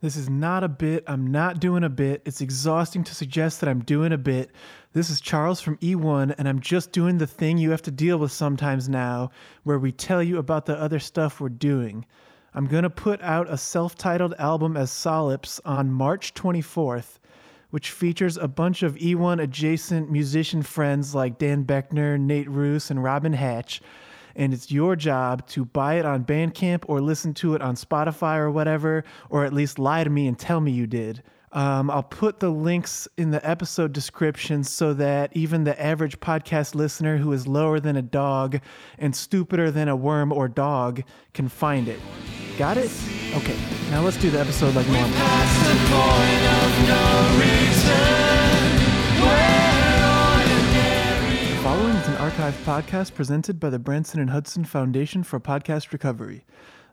This is not a bit. I'm not doing a bit. It's exhausting to suggest that I'm doing a bit. This is Charles from E1, and I'm just doing the thing you have to deal with sometimes now, where we tell you about the other stuff we're doing. I'm going to put out a self titled album as Solips on March 24th, which features a bunch of E1 adjacent musician friends like Dan Beckner, Nate Roos, and Robin Hatch and it's your job to buy it on Bandcamp or listen to it on Spotify or whatever, or at least lie to me and tell me you did. Um, I'll put the links in the episode description so that even the average podcast listener who is lower than a dog and stupider than a worm or dog can find it. Got it? Okay, now let's do the episode like normal. Archive podcast presented by the Branson and Hudson Foundation for Podcast Recovery.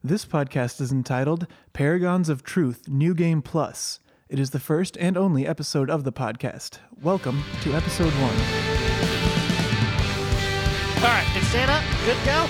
This podcast is entitled Paragons of Truth New Game Plus. It is the first and only episode of the podcast. Welcome to episode one. All right, it's set up. Good to go.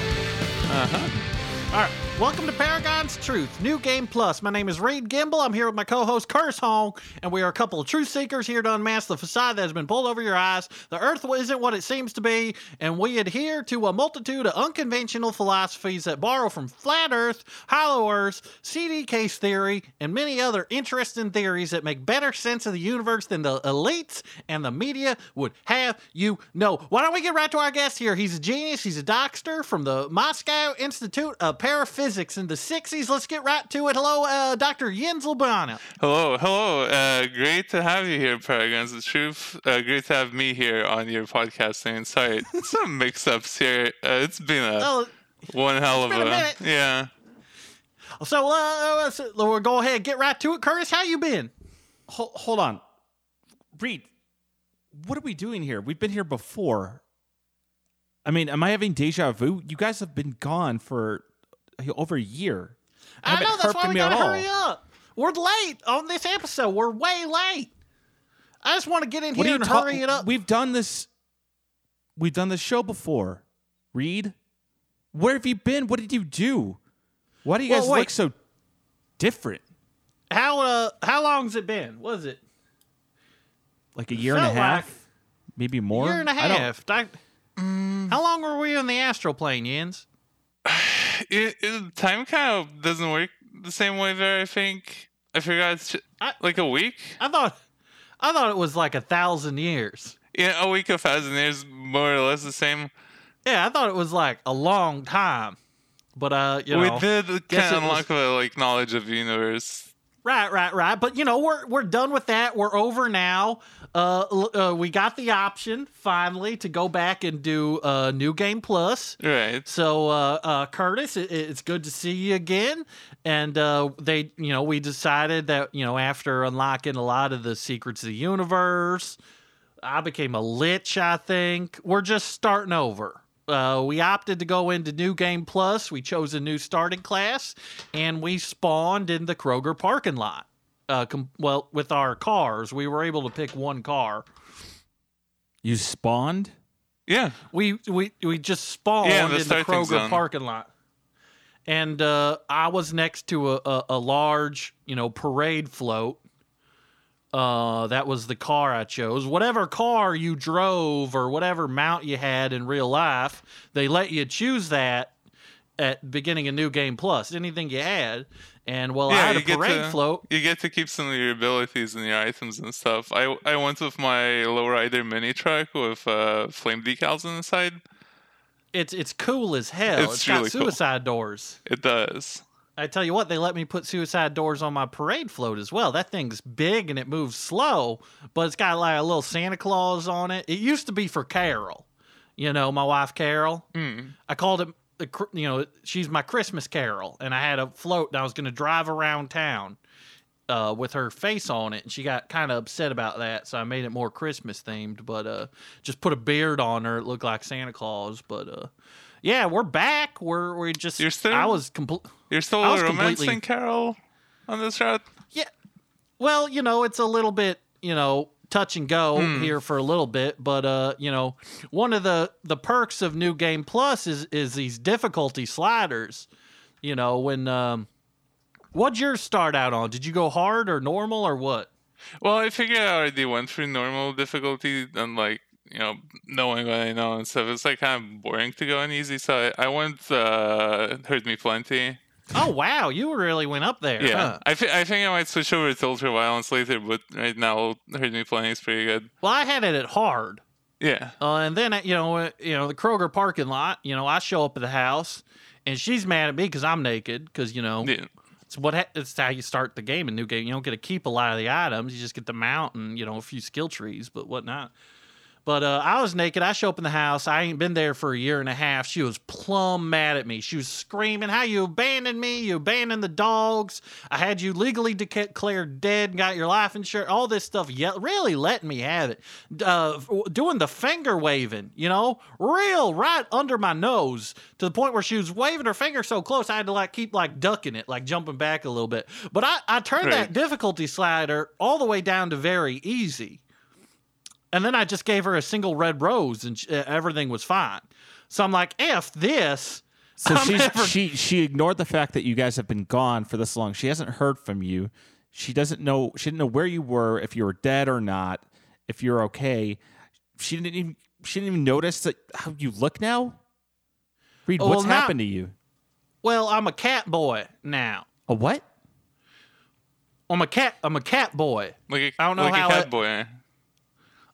Uh huh. All right, welcome to Paragon's Truth, New Game Plus. My name is Reed Gimble. I'm here with my co-host Curtis Hong, and we are a couple of truth seekers here to unmask the facade that has been pulled over your eyes. The Earth isn't what it seems to be, and we adhere to a multitude of unconventional philosophies that borrow from flat Earth, hollow Earth, CD case theory, and many other interesting theories that make better sense of the universe than the elites and the media would have you know. Why don't we get right to our guest here? He's a genius. He's a doctor from the Moscow Institute of Paraphysics in the 60s. Let's get right to it. Hello, uh, Dr. Jens Lubana. Hello, hello. Uh, great to have you here, Paragons of Truth. Uh, great to have me here on your podcasting. Sorry, some mix-ups here. Uh, it's been a Oh, one hell of been a minute. yeah. so uh, let's, we'll go ahead get right to it. Curtis, how you been? Hold, hold on. Reed, what are we doing here? We've been here before. I mean, am I having deja vu? You guys have been gone for uh, over a year. I haven't know, that's why we gotta hurry up. We're late on this episode. We're way late. I just want to get in What here and ta- hurry it up. We've done this. We've done this show before. Reed, where have you been? What did you do? Why do you Well, guys wait. look so different? How uh how long's it been? What is it? Like a year and a half, like- maybe more. Year and a I don't- half. Doc- How long were we in the astral plane, Jens? It, it, time kind of doesn't work the same way there. I think I forgot. It's ju- I- like a week. I thought I thought it was like a thousand years. Yeah, a week of thousand years, more or less the same. Yeah, I thought it was like a long time. But uh, you know, we did kind of was- unlock the like knowledge of the universe. Right, right, right. But you know, we're we're done with that. We're over now. Uh, uh we got the option finally to go back and do uh new game plus. Right. So uh, uh Curtis, it, it's good to see you again. And uh they, you know, we decided that you know after unlocking a lot of the secrets of the universe, I became a lich. I think we're just starting over. Uh, we opted to go into New Game Plus. We chose a new starting class, and we spawned in the Kroger parking lot. Uh, com- well, with our cars, we were able to pick one car. You spawned. Yeah. We we we just spawned Yeah, the in the Kroger zone. parking lot, and uh, I was next to a, a, a large, you know, parade float. Uh, that was the car I chose. Whatever car you drove or whatever mount you had in real life, they let you choose that at beginning of New Game Plus. Anything you had, and well, I had a parade to float. you get to keep some of your abilities and your items and stuff. I I went with my lowrider mini truck with uh, flame decals on the side. It's it's cool as hell. It's it's really got cool. suicide doors. It does. I tell you what, they let me put suicide doors on my parade float as well. That thing's big and it moves slow, but it's got like a little Santa Claus on it. It used to be for Carol, you know, my wife Carol. Mm. I called it, you know, she's my Christmas Carol, and I had a float and I was going to drive around town uh, with her face on it, and she got kind of upset about that, so I made it more Christmas themed. But uh, just put a beard on her; it looked like Santa Claus. But uh, yeah, we're back. We're we just. You're still- I was complete. You're still I was romancing completely- Carol on this route. Yeah. Well, you know, it's a little bit, you know, touch and go here for a little bit, but uh, you know, one of the the perks of New Game Plus is is these difficulty sliders. You know, when um What'd yours start out on? Did you go hard or normal or what? Well, I figured I already went through normal difficulty and like you know knowing what I know and stuff. It's like kind of boring to go on easy, so I, I went uh, hurt me plenty. Oh wow, you really went up there. Yeah, huh? I, thi- I think I might switch over to ultra violence later, but right now hurt me plenty is pretty good. Well, I had it at hard. Yeah, Uh, and then you know, uh, you know, the Kroger parking lot. You know, I show up at the house, and she's mad at me because I'm naked. Because you know, yeah. it's what ha- it's how you start the game in new game. You don't get to keep a lot of the items. You just get the mount and you know a few skill trees, but whatnot. But uh, I was naked. I show up in the house. I ain't been there for a year and a half. She was plumb mad at me. She was screaming, "How you abandoned me? You abandoned the dogs. I had you legally declared dead and got your life insurance. All this stuff. Yeah, really letting me have it. Uh, doing the finger waving, you know, real right under my nose to the point where she was waving her finger so close I had to like keep like ducking it, like jumping back a little bit. But I I turned that difficulty slider all the way down to very easy. And then I just gave her a single red rose and sh- uh, everything was fine. So I'm like, F this. So I'm she's, never- she she ignored the fact that you guys have been gone for this long. She hasn't heard from you. She doesn't know. She didn't know where you were, if you were dead or not, if you're okay. She didn't even. She didn't even notice that how you look now. Reed, what's well, not- happened to you? Well, I'm a cat boy now. A what? I'm a cat. I'm a cat boy. Like a, I don't know like how a cat it- boy.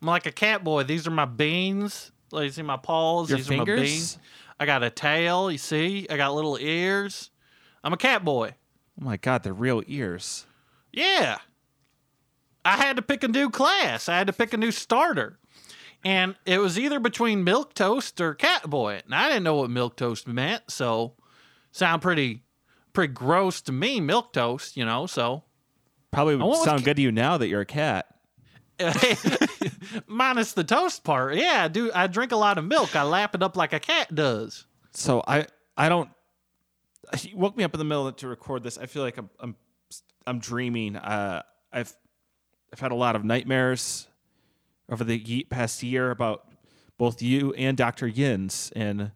I'm like a cat boy. These are my beans. Like, you see my paws. Your These are my beans. I got a tail. You see? I got little ears. I'm a cat boy. Oh my god, they're real ears. Yeah. I had to pick a new class. I had to pick a new starter. And it was either between milk toast or cat boy. And I didn't know what milk toast meant, so sound pretty pretty gross to me, milk toast, you know, so Probably would sound good to you now that you're a cat. minus the toast part. Yeah, I do I drink a lot of milk. I lap it up like a cat does. So I I don't. You woke me up in the middle to record this. I feel like I'm I'm I'm dreaming. Uh, I've I've had a lot of nightmares over the past year about both you and Doctor Jens, and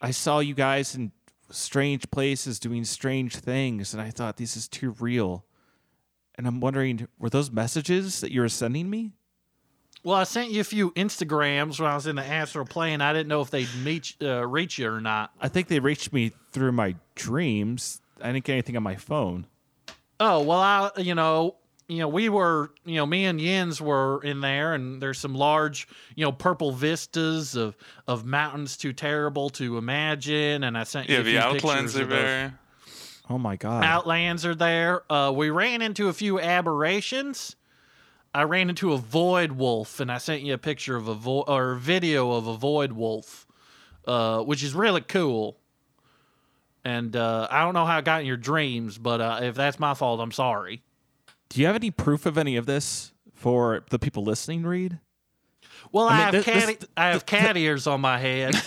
I saw you guys in strange places doing strange things, and I thought this is too real. And I'm wondering, were those messages that you were sending me? Well, I sent you a few Instagrams when I was in the astral plane. I didn't know if they'd meet uh, reach you or not. I think they reached me through my dreams. I didn't get anything on my phone. Oh well, I you know you know we were you know me and Jens were in there, and there's some large you know purple vistas of of mountains too terrible to imagine, and I sent you Yeah, a the few outlines pictures are of those. there. Oh my god! Outlands are there. Uh, we ran into a few aberrations. I ran into a void wolf, and I sent you a picture of a vo- or a video of a void wolf, uh, which is really cool. And uh, I don't know how it got in your dreams, but uh, if that's my fault, I'm sorry. Do you have any proof of any of this for the people listening, Reed? Well, I, I mean, have this- cat, this- I have cat ears on my head.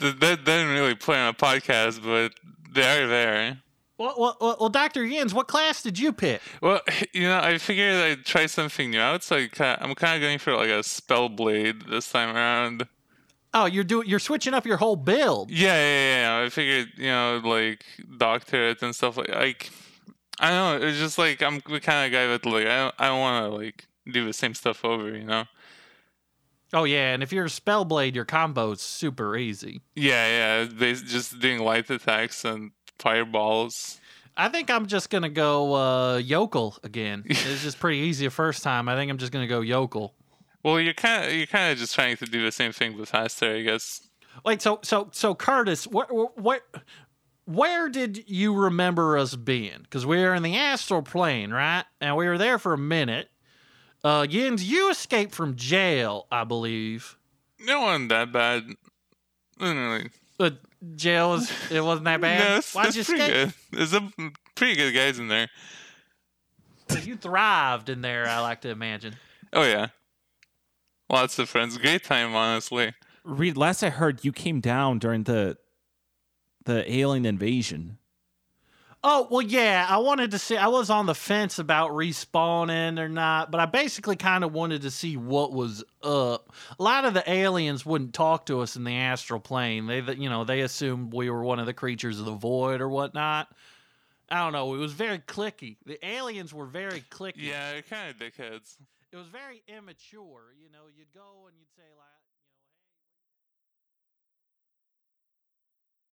Th- That didn't really play on a podcast, but they are there. well, well, well, well, Doctor Jens, what class did you pick? Well, you know, I figured I'd try something new out, so I ki- I'm kind of going for like a spell blade this time around. Oh, you're doing you're switching up your whole build. Yeah, yeah, yeah. I figured, you know, like doctor it and stuff like like. I don't know. It's just like I'm the kind of guy that like I don't, I don't want to like do the same stuff over, you know. Oh yeah, and if you're a spellblade, your combo's super easy. Yeah, yeah. They just doing light attacks and fireballs. I think I'm just gonna go uh, yokel again. it's just pretty easy the first time. I think I'm just gonna go yokel. Well, you're kind of you're kind of just trying to do the same thing but faster, I guess. Wait, so so so Curtis, what, where where did you remember us being? Because we were in the astral plane, right? And we were there for a minute. Uh, Jens, you escaped from jail, I believe. No one that bad. But jail was it wasn't that bad. No, it's, Why'd it's you pretty escape? good. There's some pretty good guys in there. You thrived in there, I like to imagine. Oh yeah, lots of friends. Great time, honestly. Reed, last I heard, you came down during the the alien invasion. Oh well, yeah. I wanted to see. I was on the fence about respawning or not, but I basically kind of wanted to see what was up. A lot of the aliens wouldn't talk to us in the astral plane. They, you know, they assumed we were one of the creatures of the void or whatnot. I don't know. It was very clicky. The aliens were very clicky. Yeah, they're kind of dickheads. It was very immature. You know, you'd go and you'd say like.